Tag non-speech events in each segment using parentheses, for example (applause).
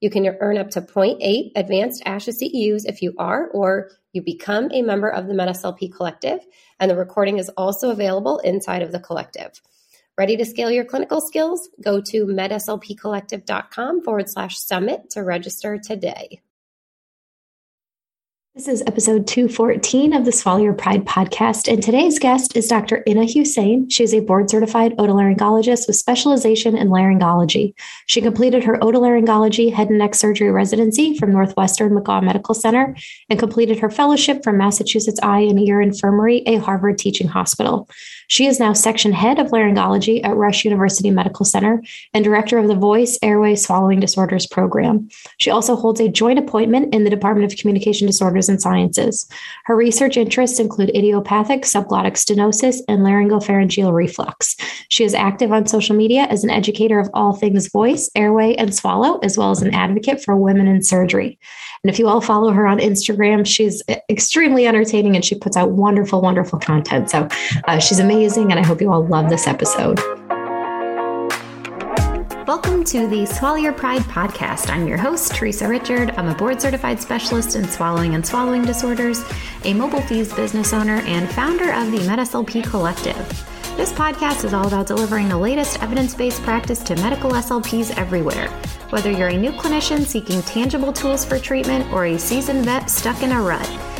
You can earn up to 0.8 advanced ASHA CEUs if you are or you become a member of the MedSLP Collective, and the recording is also available inside of the collective. Ready to scale your clinical skills? Go to medslpcollective.com forward slash summit to register today. This is episode 214 of the Swallow Your Pride podcast, and today's guest is Dr. Inna Hussain. She's a board certified otolaryngologist with specialization in laryngology. She completed her otolaryngology head and neck surgery residency from Northwestern McGaw Medical Center and completed her fellowship from Massachusetts Eye and Ear Infirmary, a Harvard teaching hospital. She is now section head of laryngology at Rush University Medical Center and director of the Voice Airway Swallowing Disorders program. She also holds a joint appointment in the Department of Communication Disorders and Sciences. Her research interests include idiopathic subglottic stenosis and laryngopharyngeal reflux. She is active on social media as an educator of all things voice, airway, and swallow, as well as an advocate for women in surgery. And if you all follow her on Instagram, she's extremely entertaining and she puts out wonderful, wonderful content. So uh, she's amazing, and I hope you all love this episode. Welcome to the Swallow Your Pride podcast. I'm your host, Teresa Richard. I'm a board certified specialist in swallowing and swallowing disorders, a mobile FEES business owner, and founder of the MedSLP Collective. This podcast is all about delivering the latest evidence based practice to medical SLPs everywhere. Whether you're a new clinician seeking tangible tools for treatment or a seasoned vet stuck in a rut,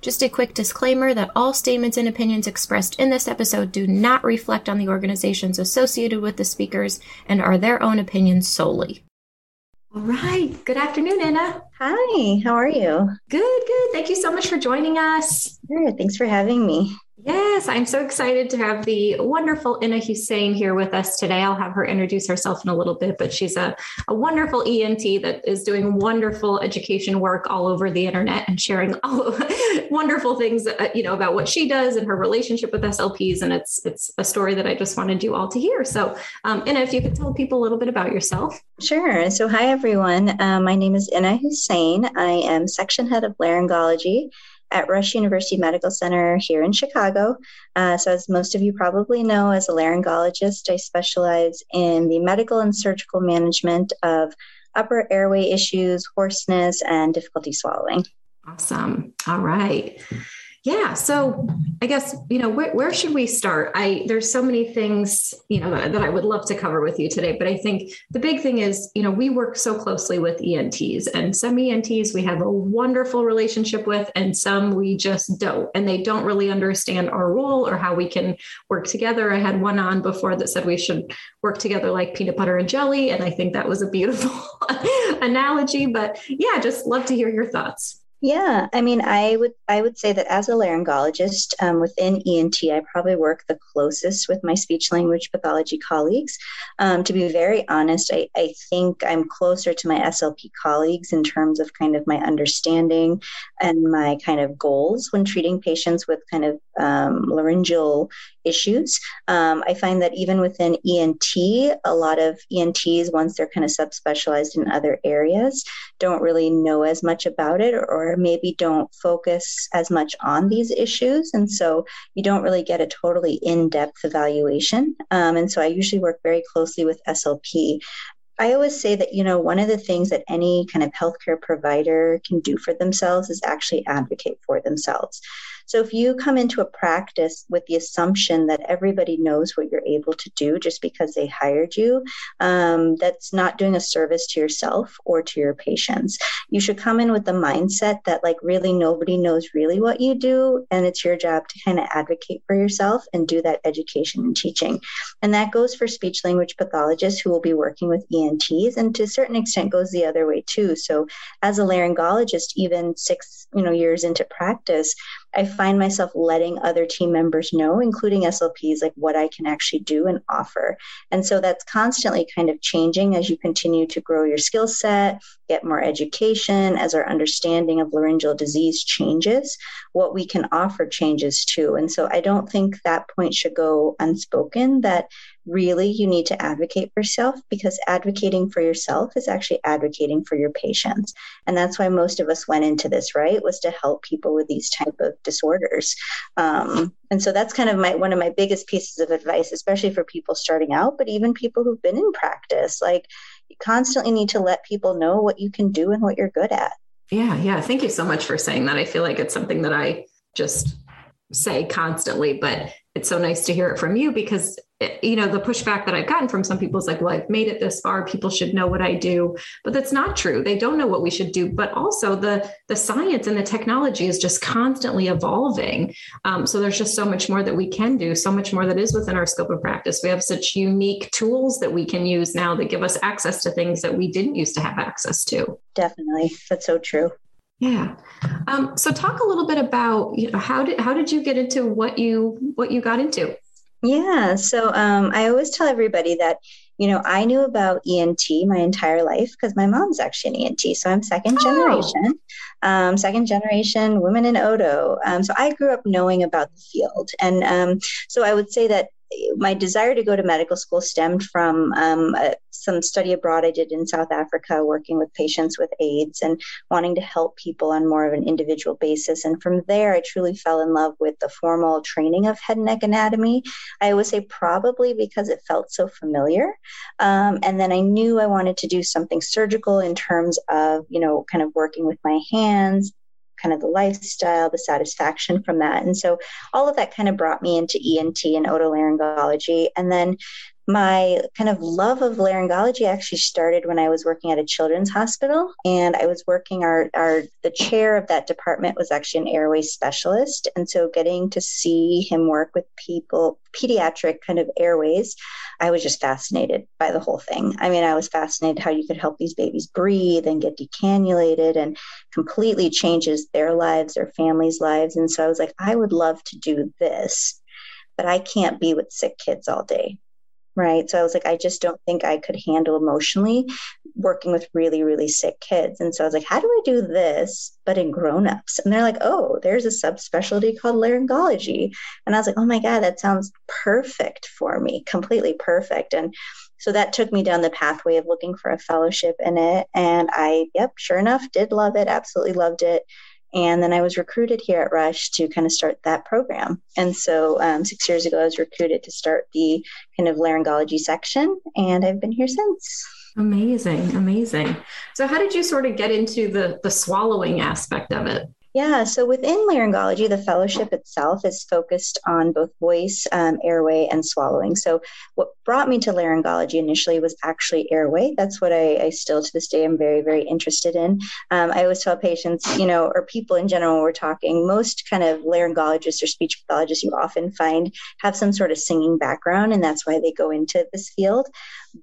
Just a quick disclaimer that all statements and opinions expressed in this episode do not reflect on the organizations associated with the speakers and are their own opinions solely. All right. Good afternoon, Inna. Hi, how are you? Good, good. Thank you so much for joining us. Good. Thanks for having me. Yes, I'm so excited to have the wonderful Inna Hussain here with us today. I'll have her introduce herself in a little bit, but she's a, a wonderful ENT that is doing wonderful education work all over the internet and sharing (laughs) all (laughs) wonderful things, uh, you know, about what she does and her relationship with SLPs. And it's it's a story that I just wanted you all to hear. So, um, Inna, if you could tell people a little bit about yourself. Sure. So, hi everyone. Uh, my name is Inna Hussain. I am section head of laryngology at Rush University Medical Center here in Chicago. Uh, so, as most of you probably know, as a laryngologist, I specialize in the medical and surgical management of upper airway issues, hoarseness, and difficulty swallowing. Awesome. All right yeah so i guess you know where, where should we start? I there's so many things you know that, that, i would love to cover with you today but i think the big thing is you know we work so closely with ents and some ents we have a wonderful relationship with and some we just don't and they don't really understand our role or how we can work together. I had one on before that said we should work together like peanut butter and jelly and i think that was a beautiful (laughs) analogy but yeah just love to hear your thoughts yeah, I mean, I would I would say that as a laryngologist um, within ENT, I probably work the closest with my speech language pathology colleagues. Um, to be very honest, I, I think I'm closer to my SLP colleagues in terms of kind of my understanding and my kind of goals when treating patients with kind of um, laryngeal issues. Um, I find that even within ENT, a lot of ENTs, once they're kind of subspecialized in other areas, don't really know as much about it or maybe don't focus as much on these issues. And so you don't really get a totally in depth evaluation. Um, and so I usually work very closely with SLP. I always say that, you know, one of the things that any kind of healthcare provider can do for themselves is actually advocate for themselves. So if you come into a practice with the assumption that everybody knows what you're able to do just because they hired you, um, that's not doing a service to yourself or to your patients. You should come in with the mindset that like really nobody knows really what you do, and it's your job to kind of advocate for yourself and do that education and teaching. And that goes for speech language pathologists who will be working with ENTs, and to a certain extent goes the other way too. So as a laryngologist, even six you know years into practice, I find myself letting other team members know, including SLPs, like what I can actually do and offer. And so that's constantly kind of changing as you continue to grow your skill set, get more education, as our understanding of laryngeal disease changes, what we can offer changes too. And so I don't think that point should go unspoken that really you need to advocate for yourself because advocating for yourself is actually advocating for your patients. And that's why most of us went into this right was to help people with these type of disorders. Um, and so that's kind of my one of my biggest pieces of advice especially for people starting out but even people who've been in practice. Like you constantly need to let people know what you can do and what you're good at. Yeah yeah. Thank you so much for saying that. I feel like it's something that i just say constantly but it's so nice to hear it from you because you know the pushback that i've gotten from some people is like well i've made it this far. People should know what i do. But that's not true. They don't know what we should do. But also the the science and the technology is just constantly evolving. Um, so there's just so much more that we can do so much more that is within our scope of practice. We have such unique tools that we can use now that give us access to things that we didn't used to have access to. Definitely. That's so true. Yeah. Um, so talk a little bit about you know, how did how did you get into what you what you got into? Yeah. So um, I always tell everybody that you know I knew about ENT my entire life because my mom's actually an ENT, so I'm second oh. generation, um, second generation women in Oto. Um, so I grew up knowing about the field, and um, so I would say that my desire to go to medical school stemmed from um, a, some study abroad I did in South Africa, working with patients with AIDS and wanting to help people on more of an individual basis. And from there, I truly fell in love with the formal training of head and neck anatomy. I would say probably because it felt so familiar. Um, and then I knew I wanted to do something surgical in terms of, you know, kind of working with my hands, kind of the lifestyle, the satisfaction from that. And so all of that kind of brought me into ENT and otolaryngology. And then my kind of love of laryngology actually started when I was working at a children's hospital and I was working our, our the chair of that department was actually an airway specialist and so getting to see him work with people pediatric kind of airways I was just fascinated by the whole thing. I mean I was fascinated how you could help these babies breathe and get decannulated and completely changes their lives their families lives and so I was like I would love to do this but I can't be with sick kids all day right? So I was like, I just don't think I could handle emotionally working with really, really sick kids. And so I was like, how do I do this, but in grown-ups? And they're like, oh, there's a subspecialty called laryngology. And I was like, oh my God, that sounds perfect for me, completely perfect. And so that took me down the pathway of looking for a fellowship in it. And I, yep, sure enough, did love it, absolutely loved it. And then I was recruited here at Rush to kind of start that program. And so um, six years ago, I was recruited to start the kind of laryngology section, and I've been here since. Amazing, amazing. So, how did you sort of get into the the swallowing aspect of it? Yeah, so within laryngology, the fellowship itself is focused on both voice, um, airway, and swallowing. So, what brought me to laryngology initially was actually airway. That's what I, I still to this day am very, very interested in. Um, I always tell patients, you know, or people in general, when we're talking, most kind of laryngologists or speech pathologists you often find have some sort of singing background, and that's why they go into this field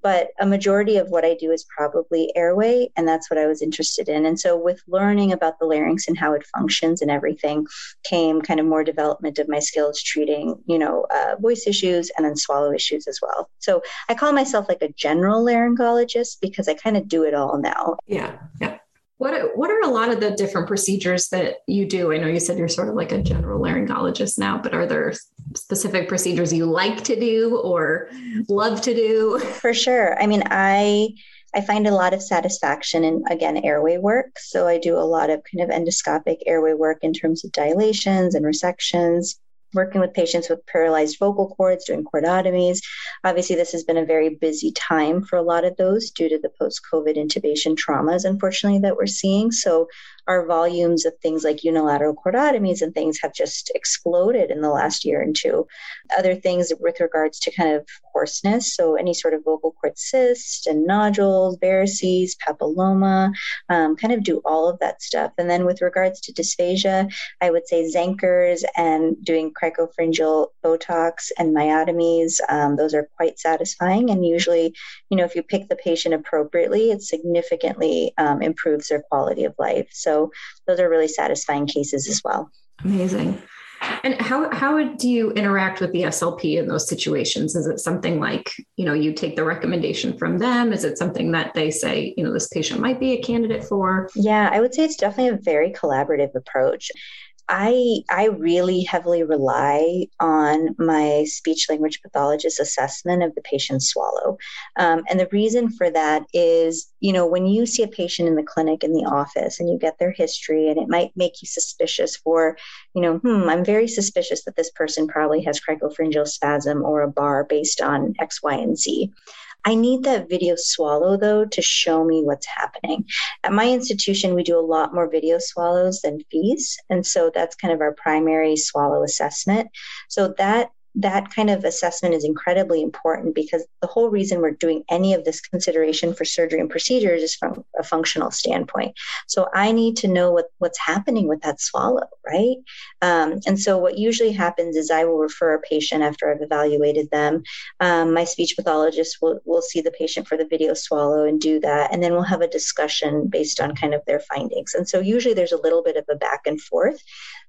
but a majority of what I do is probably airway, and that's what I was interested in. And so, with learning about the larynx and how it functions and everything, came kind of more development of my skills treating, you know, uh, voice issues and then swallow issues as well. So, I call myself like a general laryngologist because I kind of do it all now. Yeah, yeah. What what are a lot of the different procedures that you do? I know you said you're sort of like a general laryngologist now, but are there specific procedures you like to do or love to do? For sure. I mean, I I find a lot of satisfaction in again airway work. So I do a lot of kind of endoscopic airway work in terms of dilations and resections working with patients with paralyzed vocal cords, doing cordotomies. Obviously, this has been a very busy time for a lot of those due to the post COVID intubation traumas, unfortunately, that we're seeing. So, our volumes of things like unilateral cordotomies and things have just exploded in the last year and two. Other things with regards to kind of hoarseness, so any sort of vocal cord cyst and nodules, varices, papilloma, um, kind of do all of that stuff. And then with regards to dysphagia, I would say Zenkers and doing cricopharyngeal Botox and myotomies. Um, those are quite satisfying. And usually, you know, if you pick the patient appropriately, it significantly um, improves their quality of life. So those are really satisfying cases as well. Amazing. And how how do you interact with the SLP in those situations? Is it something like, you know, you take the recommendation from them? Is it something that they say, you know, this patient might be a candidate for? Yeah, I would say it's definitely a very collaborative approach. I I really heavily rely on my speech language pathologist assessment of the patient's swallow, um, and the reason for that is you know when you see a patient in the clinic in the office and you get their history and it might make you suspicious for you know hmm I'm very suspicious that this person probably has cricopharyngeal spasm or a bar based on X Y and Z. I need that video swallow though to show me what's happening. At my institution, we do a lot more video swallows than FEES. And so that's kind of our primary swallow assessment. So that that kind of assessment is incredibly important because the whole reason we're doing any of this consideration for surgery and procedures is from a functional standpoint. So I need to know what, what's happening with that swallow, right? Um, and so what usually happens is I will refer a patient after I've evaluated them. Um, my speech pathologist will, will see the patient for the video swallow and do that. And then we'll have a discussion based on kind of their findings. And so usually there's a little bit of a back and forth.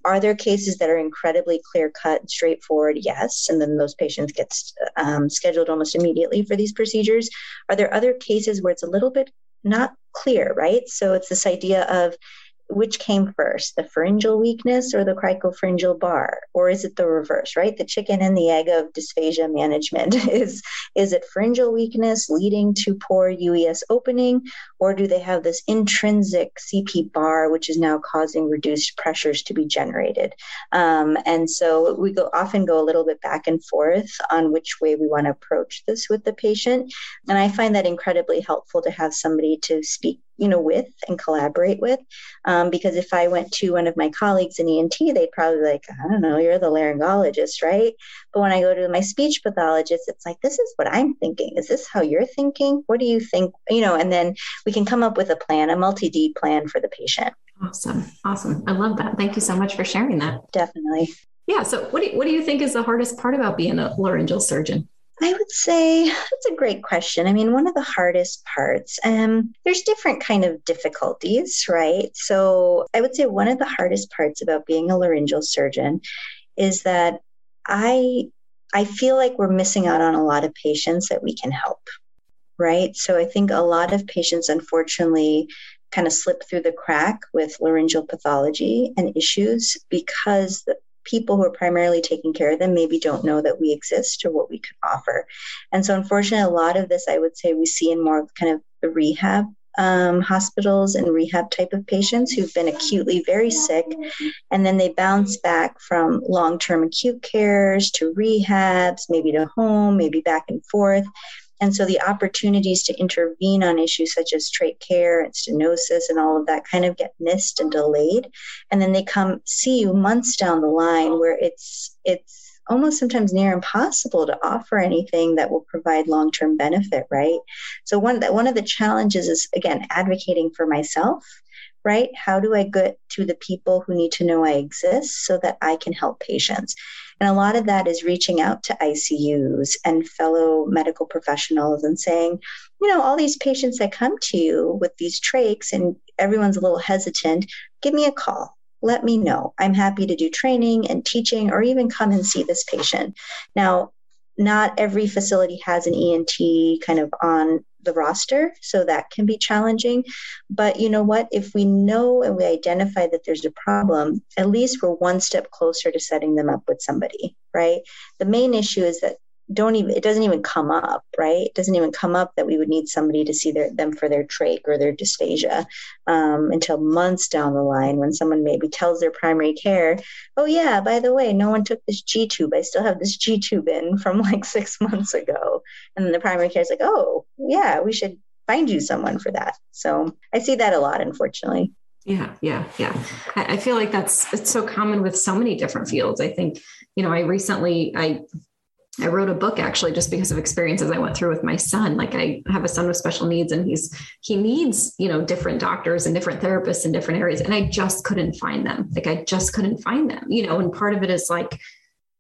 Are there cases that are incredibly clear cut and straightforward? Yes. And then those patients get um, scheduled almost immediately for these procedures. Are there other cases where it's a little bit not clear, right? So it's this idea of which came first, the pharyngeal weakness or the cricopharyngeal bar? Or is it the reverse, right? The chicken and the egg of dysphagia management (laughs) is is it pharyngeal weakness leading to poor UES opening, or do they have this intrinsic CP bar, which is now causing reduced pressures to be generated? Um, and so we go often go a little bit back and forth on which way we want to approach this with the patient. And I find that incredibly helpful to have somebody to speak you know with and collaborate with. Um, because if i went to one of my colleagues in ent they'd probably be like i don't know you're the laryngologist right? But when i go to my speech pathologist it's like this is what i'm thinking. Is this how you're thinking? What do you think? You know and then we can come up with a plan a multi-d plan for the patient. Awesome. Awesome. I love that. Thank you so much for sharing that. Definitely. Yeah. So what do you, what do you think is the hardest part about being a laryngeal surgeon I would say that's a great question. I mean, one of the hardest parts, um, there's different kind of difficulties, right? So I would say one of the hardest parts about being a laryngeal surgeon is that I I feel like we're missing out on a lot of patients that we can help, right? So I think a lot of patients, unfortunately, kind of slip through the crack with laryngeal pathology and issues because people who are primarily taking care of them maybe don't know that we exist or what we could offer. And so, unfortunately, a lot of this I would say we see in more of kind of the rehab um, hospitals and rehab type of patients who've been acutely very sick, and then they bounce back from long term acute cares to rehabs, maybe to home, maybe back and forth. And so the opportunities to intervene on issues such as trach care and stenosis and all of that kind of get missed and delayed. And then they come see you months down the line where it's it's almost sometimes near impossible to offer anything that will provide long-term benefit, right? So one that one of the challenges is again advocating for myself right? How do I get to the people who need to know I exist so that I can help patients? And a lot of that is reaching out to ICUs and fellow medical professionals and saying, you know, all these patients that come to you with these trachs and everyone's a little hesitant, give me a call. Let me know. I'm happy to do training and teaching or even come and see this patient. Now, not every facility has an ENT kind of on the roster, so that can be challenging. But you know what? If we know and we identify that there's a problem, at least we're one step closer to setting them up with somebody, right? The main issue is that don't even it doesn't even come up right? It doesn't even come up that we would need somebody to see their, them for their trach or their dysphagia um, until months down the line when someone maybe tells their primary care oh yeah by the way no one took this g tube i still have this g tube in from like (laughs) six months ago. And the primary care is like oh yeah we should find you someone for that. So i see that a lot unfortunately. Yeah yeah yeah. I feel like that's it's so common with so many different fields. I think you know i recently i I wrote a book actually just because of experiences I went through with my son. Like I have a son with special needs and he's he needs, you know, different doctors and different therapists in different areas and I just couldn't find them. Like I just couldn't find them. You know, and part of it is like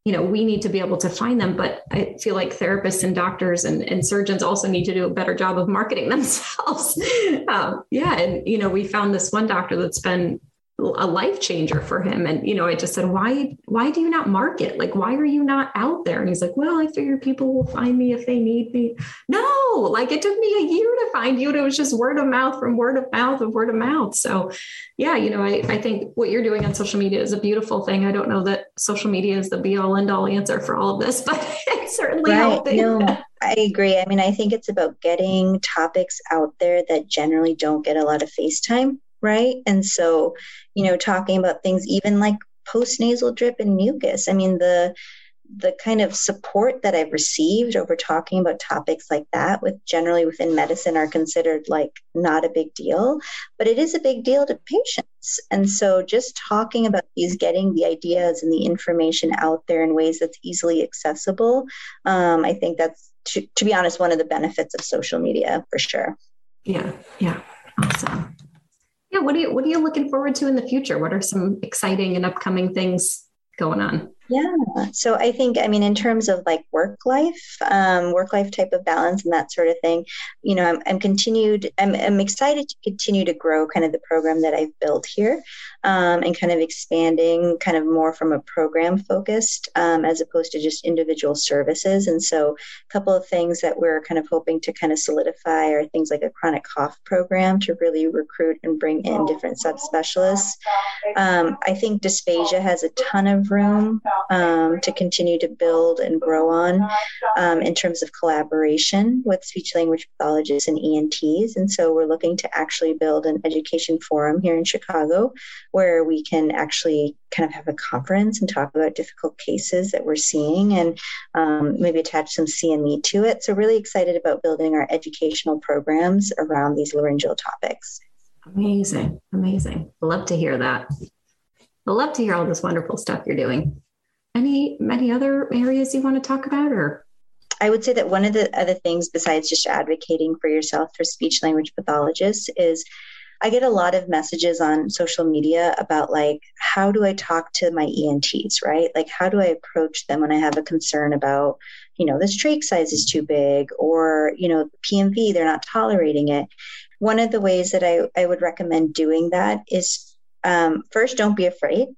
you know, we need to be able to find them, but I feel like therapists and doctors and, and surgeons also need to do a better job of marketing (laughs) themselves. (laughs) um, yeah. And, you know, we found this one doctor that's been a life changer for him. And you know i just said why why do you not market? Like why are you not out there? And he's like well i figure people will find me if they need me. No like it took me a year to find you and it was just word of mouth from word of mouth of word of mouth. So yeah you know i, I think what you're doing on social media is a beautiful thing. I don't know that social media is the be all end all answer for all of this (laughs) but it's certainly right. helping no. I agree. I mean, I think it's about getting topics out there that generally don't get a lot of face time right? And so, you know, talking about things even like postnasal drip and mucus. I mean, the the kind of support that I've received over talking about topics like that with generally within medicine are considered like not a big deal, but it is a big deal to patients. And so just talking about these, getting the ideas and the information out there in ways that's easily accessible, um, I think that's, to, to be honest, one of the benefits of social media for sure. Yeah, yeah, awesome yeah what are you what are you looking forward to in the future what are some exciting and upcoming things going on yeah. So I think, I mean, in terms of like work life, um, work life type of balance and that sort of thing, you know, I'm, I'm continued, I'm, I'm excited to continue to grow kind of the program that I've built here um, and kind of expanding kind of more from a program focused um, as opposed to just individual services. And so a couple of things that we're kind of hoping to kind of solidify are things like a chronic cough program to really recruit and bring in different subspecialists. Um, I think dysphagia has a ton of room um, to continue to build and grow on um, in terms of collaboration with speech language pathologists and ENTs. And so we're looking to actually build an education forum here in Chicago where we can actually kind of have a conference and talk about difficult cases that we're seeing and um, maybe attach some CME to it. So, really excited about building our educational programs around these laryngeal topics. Amazing. Amazing. Love to hear that. I love to hear all this wonderful stuff you're doing any many other areas you want to talk about or I would say that one of the other things besides just advocating for yourself for speech language pathologists is I get a lot of messages on social media about like how do I talk to my ENTs, right? Like how do I approach them when I have a concern about, you know, this trach size is too big or, you know, PMV, they're not tolerating it. One of the ways that I, I would recommend doing that is um, first, don't be afraid.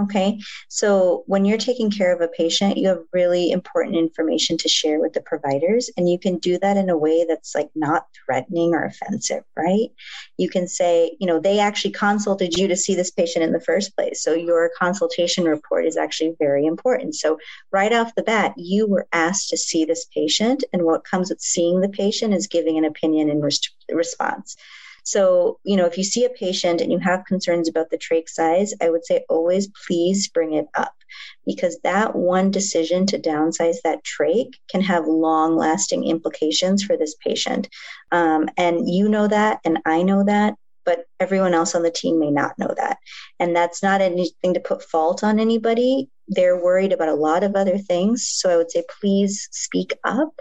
Okay. So when you're taking care of a patient, you have really important information to share with the providers. And you can do that in a way that's like not threatening or offensive, right? You can say, you know, they actually consulted you to see this patient in the first place. So your consultation report is actually very important. So right off the bat, you were asked to see this patient. And what comes with seeing the patient is giving an opinion in res- response. So, you know, if you see a patient and you have concerns about the trach size, I would say always please bring it up because that one decision to downsize that trach can have long lasting implications for this patient. Um, and you know that, and I know that, but everyone else on the team may not know that. And that's not anything to put fault on anybody. They're worried about a lot of other things. So I would say, please speak up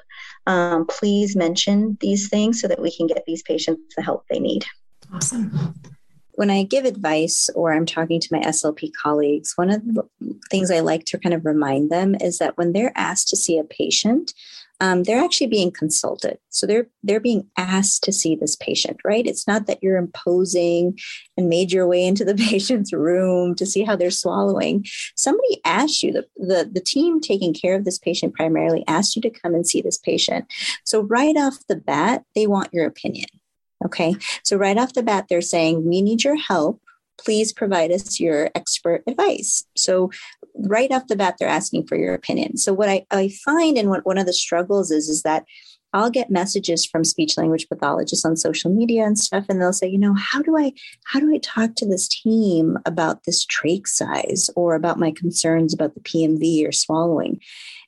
um, please mention these things so that we can get these patients the help they need. Awesome. When I give advice or I'm talking to my SLP colleagues, one of the things I like to kind of remind them is that when they're asked to see a patient, um, they're actually being consulted. So they're they're being asked to see this patient, right? It's not that you're imposing and made your way into the (laughs) patient's room to see how they're swallowing. Somebody asked you, the, the, the team taking care of this patient primarily asked you to come and see this patient. So right off the bat, they want your opinion. Okay. So right off the bat, they're saying, we need your help please provide us your expert advice. So, right off the bat, they're asking for your opinion. So, what I, I find and what one of the struggles is, is that I'll get messages from speech language pathologists on social media and stuff, and they'll say, you know, how do I how do I talk to this team about this trach size or about my concerns about the PMV or swallowing?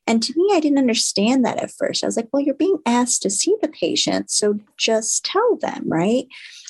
And to me, I didn't understand that at first. I was like, well, you're being asked to see the patient, so just tell them, right?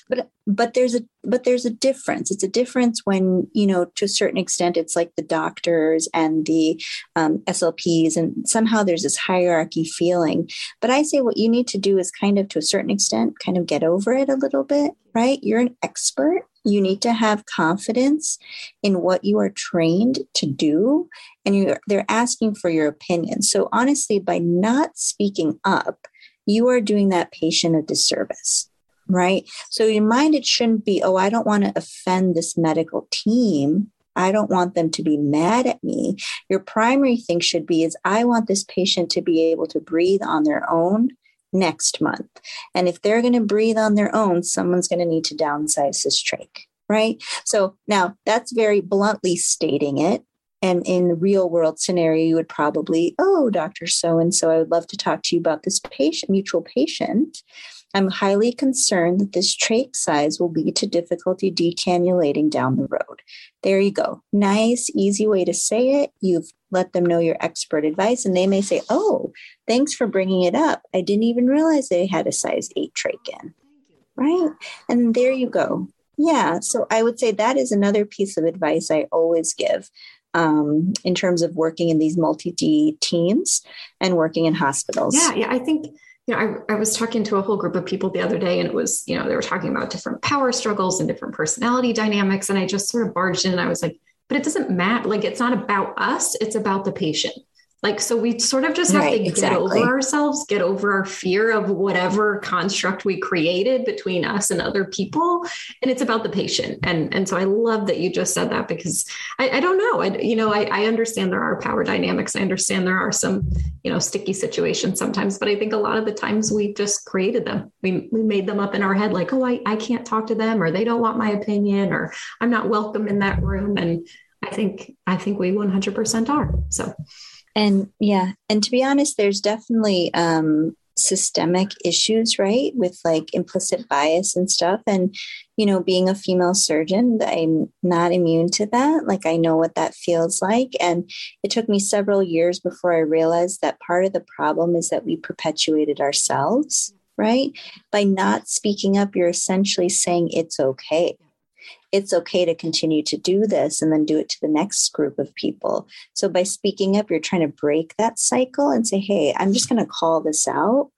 But but there's a but there's a difference. It's a difference when you know to a certain extent it's like the doctors and the um, slps and somehow there's this hierarchy feeling. But i say what you need to do is kind of to a certain extent kind of get over it a little bit right? You're an expert. You need to have confidence in what you are trained to do and you're they're asking for your opinion. So honestly by not speaking up you are doing that patient a disservice right? So in mind, it shouldn't be, oh, I don't want to offend this medical team. I don't want them to be mad at me. Your primary thing should be is I want this patient to be able to breathe on their own next month. And if they're going to breathe on their own, someone's going to need to downsize this trach, right? So now that's very bluntly stating it. And in the real world scenario, you would probably, oh, Dr. So and so, I would love to talk to you about this patient, mutual patient. I'm highly concerned that this trach size will lead to difficulty decannulating down the road. There you go. Nice, easy way to say it. You've let them know your expert advice, and they may say, Oh, thanks for bringing it up. I didn't even realize they had a size 8 trach in. Right? And there you go. Yeah. So I would say that is another piece of advice I always give um, in terms of working in these multi D teams and working in hospitals. Yeah. Yeah. I think you know, I, I was talking to a whole group of people the other day, and it was, you know, they were talking about different power struggles and different personality dynamics. And I just sort of barged in and I was like, but it doesn't matter. Like, it's not about us, it's about the patient. Like, so we sort of just have right, to get exactly. over ourselves, get over our fear of whatever construct we created between us and other people. And it's about the patient. And, and so I love that you just said that because I, I don't know. I, you know, I, I understand there are power dynamics. I understand there are some, you know, sticky situations sometimes, but I think a lot of the times we just created them. We, we made them up in our head like, oh, I, I can't talk to them or they don't want my opinion or I'm not welcome in that room. And I think, I think we 100% are. So and yeah, and to be honest, there's definitely um, systemic issues, right? With like implicit bias and stuff. And, you know, being a female surgeon, I'm not immune to that. Like, I know what that feels like. And it took me several years before I realized that part of the problem is that we perpetuated ourselves, right? By not speaking up, you're essentially saying it's okay it's okay to continue to do this and then do it to the next group of people. So by speaking up, you're trying to break that cycle and say, hey, I'm just going to call this out.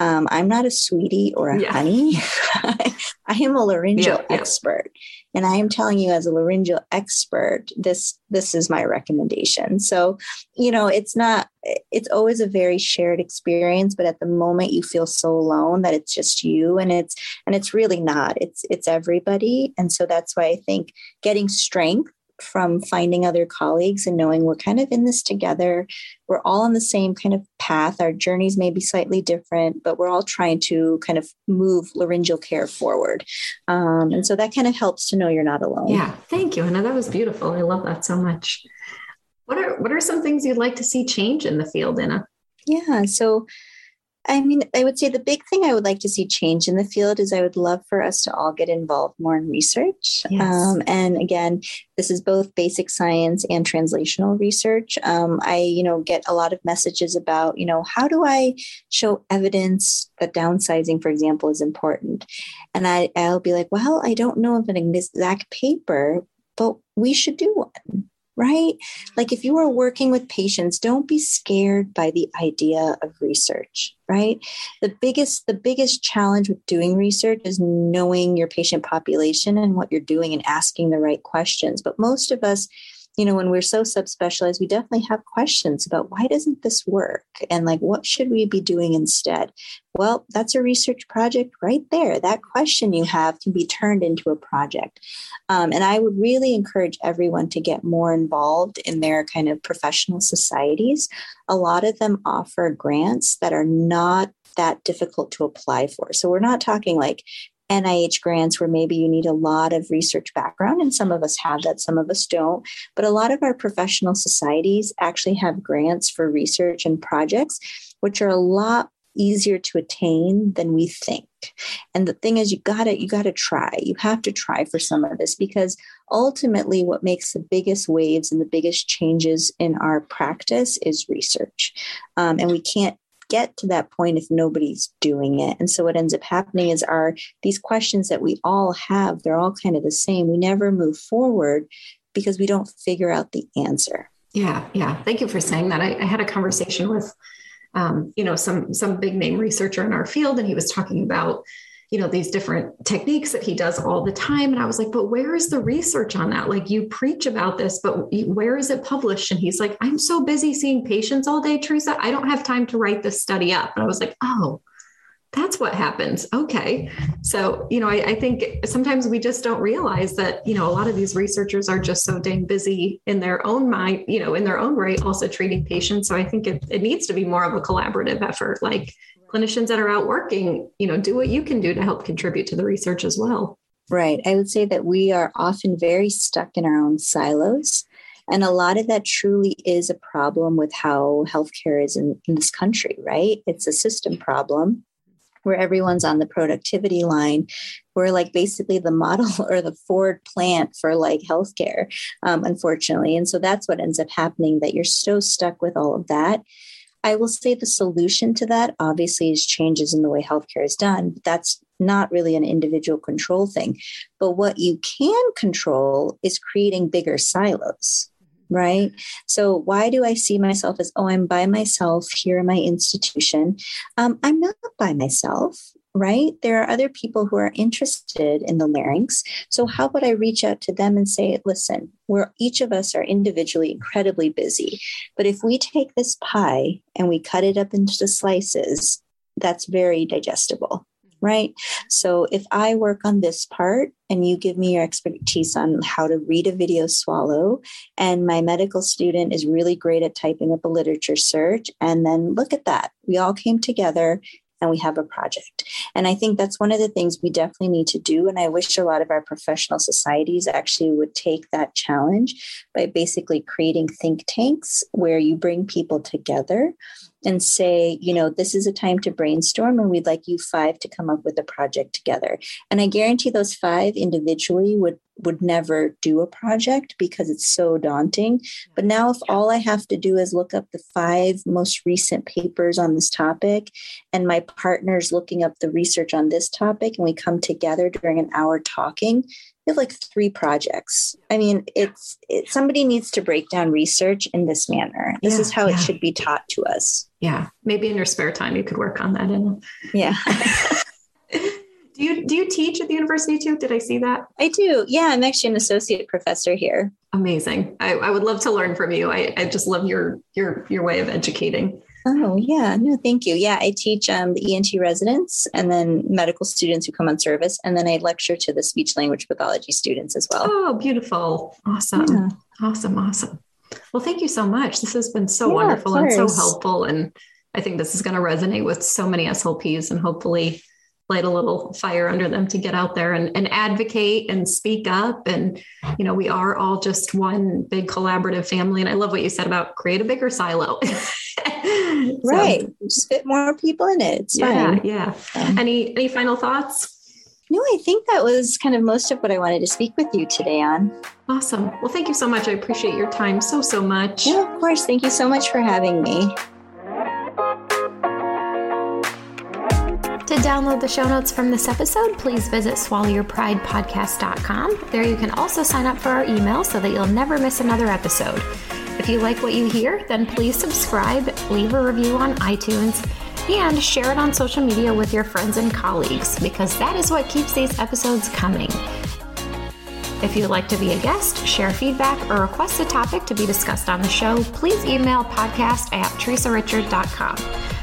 Um, I'm not a sweetie or a yeah. honey. (laughs) I am a laryngeal yeah, expert. And I am telling you as a laryngeal expert, this this is my recommendation. So, you know, it's not it's always a very shared experience, but at the moment you feel so alone that it's just you and it's and it's really not. It's it's everybody. And so that's why I think getting strength from finding other colleagues and knowing we're kind of in this together. We're all on the same kind of path. Our journeys may be slightly different, but we're all trying to kind of move laryngeal care forward. Um, and so that kind of helps to know you're not alone. Yeah, thank you. Inna, that was beautiful. I love that so much. What are what are some things you'd like to see change in the field, Inna? Yeah, so I mean, I would say the big thing I would like to see change in the field is I would love for us to all get involved more in research. Yes. Um, and again, this is both basic science and translational research. Um, I, you know, get a lot of messages about, you know, how do I show evidence that downsizing, for example, is important? And I, I'll be like, well, I don't know of an exact paper, but we should do one right? Like if you are working with patients, don't be scared by the idea of research, right? The biggest the biggest challenge with doing research is knowing your patient population and what you're doing and asking the right questions. But most of us you know, when we're so subspecialized, we definitely have questions about why doesn't this work? And like, what should we be doing instead? Well, that's a research project right there. That question you have can be turned into a project. Um, and I would really encourage everyone to get more involved in their kind of professional societies. A lot of them offer grants that are not that difficult to apply for. So we're not talking like NIH grants where maybe you need a lot of research background, and some of us have that, some of us don't. But a lot of our professional societies actually have grants for research and projects, which are a lot easier to attain than we think. And the thing is you got to you got to try. You have to try for some of this because ultimately what makes the biggest waves and the biggest changes in our practice is research. Um, and we can't get to that point if nobody's doing it. And so what ends up happening is our these questions that we all have, they're all kind of the same. We never move forward because we don't figure out the answer. Yeah, yeah. Thank you for saying that. I, I had a conversation with um, you know, some some big name researcher in our field, and he was talking about you know these different techniques that he does all the time. And i was like but where is the research on that? Like you preach about this but where is it published? And he's like i'm so busy seeing patients all day teresa. I don't have time to write this study up. And i was like oh that's what happens. Okay. So you know I, I, think sometimes we just don't realize that you know a lot of these researchers are just so dang busy in their own mind you know in their own right also treating patients. So i think it, it needs to be more of a collaborative effort. Like clinicians that are out working, you know, do what you can do to help contribute to the research as well. Right. I would say that we are often very stuck in our own silos. And a lot of that truly is a problem with how healthcare is in, in this country, right? It's a system problem where everyone's on the productivity line. We're like basically the model (laughs) or the Ford plant for like healthcare, um, unfortunately. And so that's what ends up happening that you're so stuck with all of that I will say the solution to that obviously is changes in the way healthcare is done. But that's not really an individual control thing. But what you can control is creating bigger silos, right? So, why do I see myself as, oh, I'm by myself here in my institution? Um, I'm not by myself right? There are other people who are interested in the larynx. So, how about I reach out to them and say, listen, we're each of us are individually incredibly busy. But if we take this pie and we cut it up into slices, that's very digestible. Mm-hmm. Right. So if I work on this part and you give me your expertise on how to read a video swallow, and my medical student is really great at typing up a literature search, and then look at that. We all came together and we have a project. And I think that's one of the things we definitely need to do. And I wish a lot of our professional societies actually would take that challenge by basically creating think tanks where you bring people together and say, you know, this is a time to brainstorm and we'd like you five to come up with a project together. And I guarantee those five individually would would never do a project because it's so daunting. But now, if all I have to do is look up the five most recent papers on this topic, and my partner's looking up the research on this topic, and we come together during an hour talking, we have like three projects. I mean, it's it, somebody needs to break down research in this manner. This yeah, is how yeah. it should be taught to us. Yeah, maybe in your spare time you could work on that. In yeah. (laughs) do you do you teach at the university too? Did I see that? I do. Yeah, I'm actually an associate professor here. Amazing. I, I would love to learn from you. I, I just love your your your way of educating. Oh, yeah. No, thank you. Yeah, I teach um, the ENT residents and then medical students who come on service. And then I lecture to the speech language pathology students as well. Oh, beautiful. Awesome. Yeah. Awesome. Awesome. Well, thank you so much. This has been so yeah, wonderful and so helpful. And I think this is going to resonate with so many SLPs and hopefully light a little fire under them to get out there and, and advocate and speak up. And, you know, we are all just one big collaborative family. And I love what you said about create a bigger silo. (laughs) (laughs) right. So, just fit more people in it. It's yeah, fine. Yeah. Um, any any final thoughts? No, I think that was kind of most of what I wanted to speak with you today on. Awesome. Well, thank you so much. I appreciate your time so, so much. Yeah, of course. Thank you so much for having me. To download the show notes from this episode, please visit swallowyourpridepodcast.com. There you can also sign up for our email so that you'll never miss another episode. If you like what you hear, then please subscribe, leave a review on iTunes, and share it on social media with your friends and colleagues because that is what keeps these episodes coming. If you'd like to be a guest, share feedback, or request a topic to be discussed on the show, please email podcast at teresarichards.com.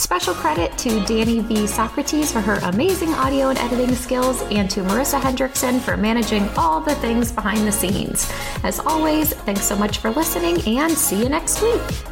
Special credit to Danny V. Socrates for her amazing audio and editing skills, and to Marissa Hendrickson for managing all the things behind the scenes. As always, thanks so much for listening, and see you next week.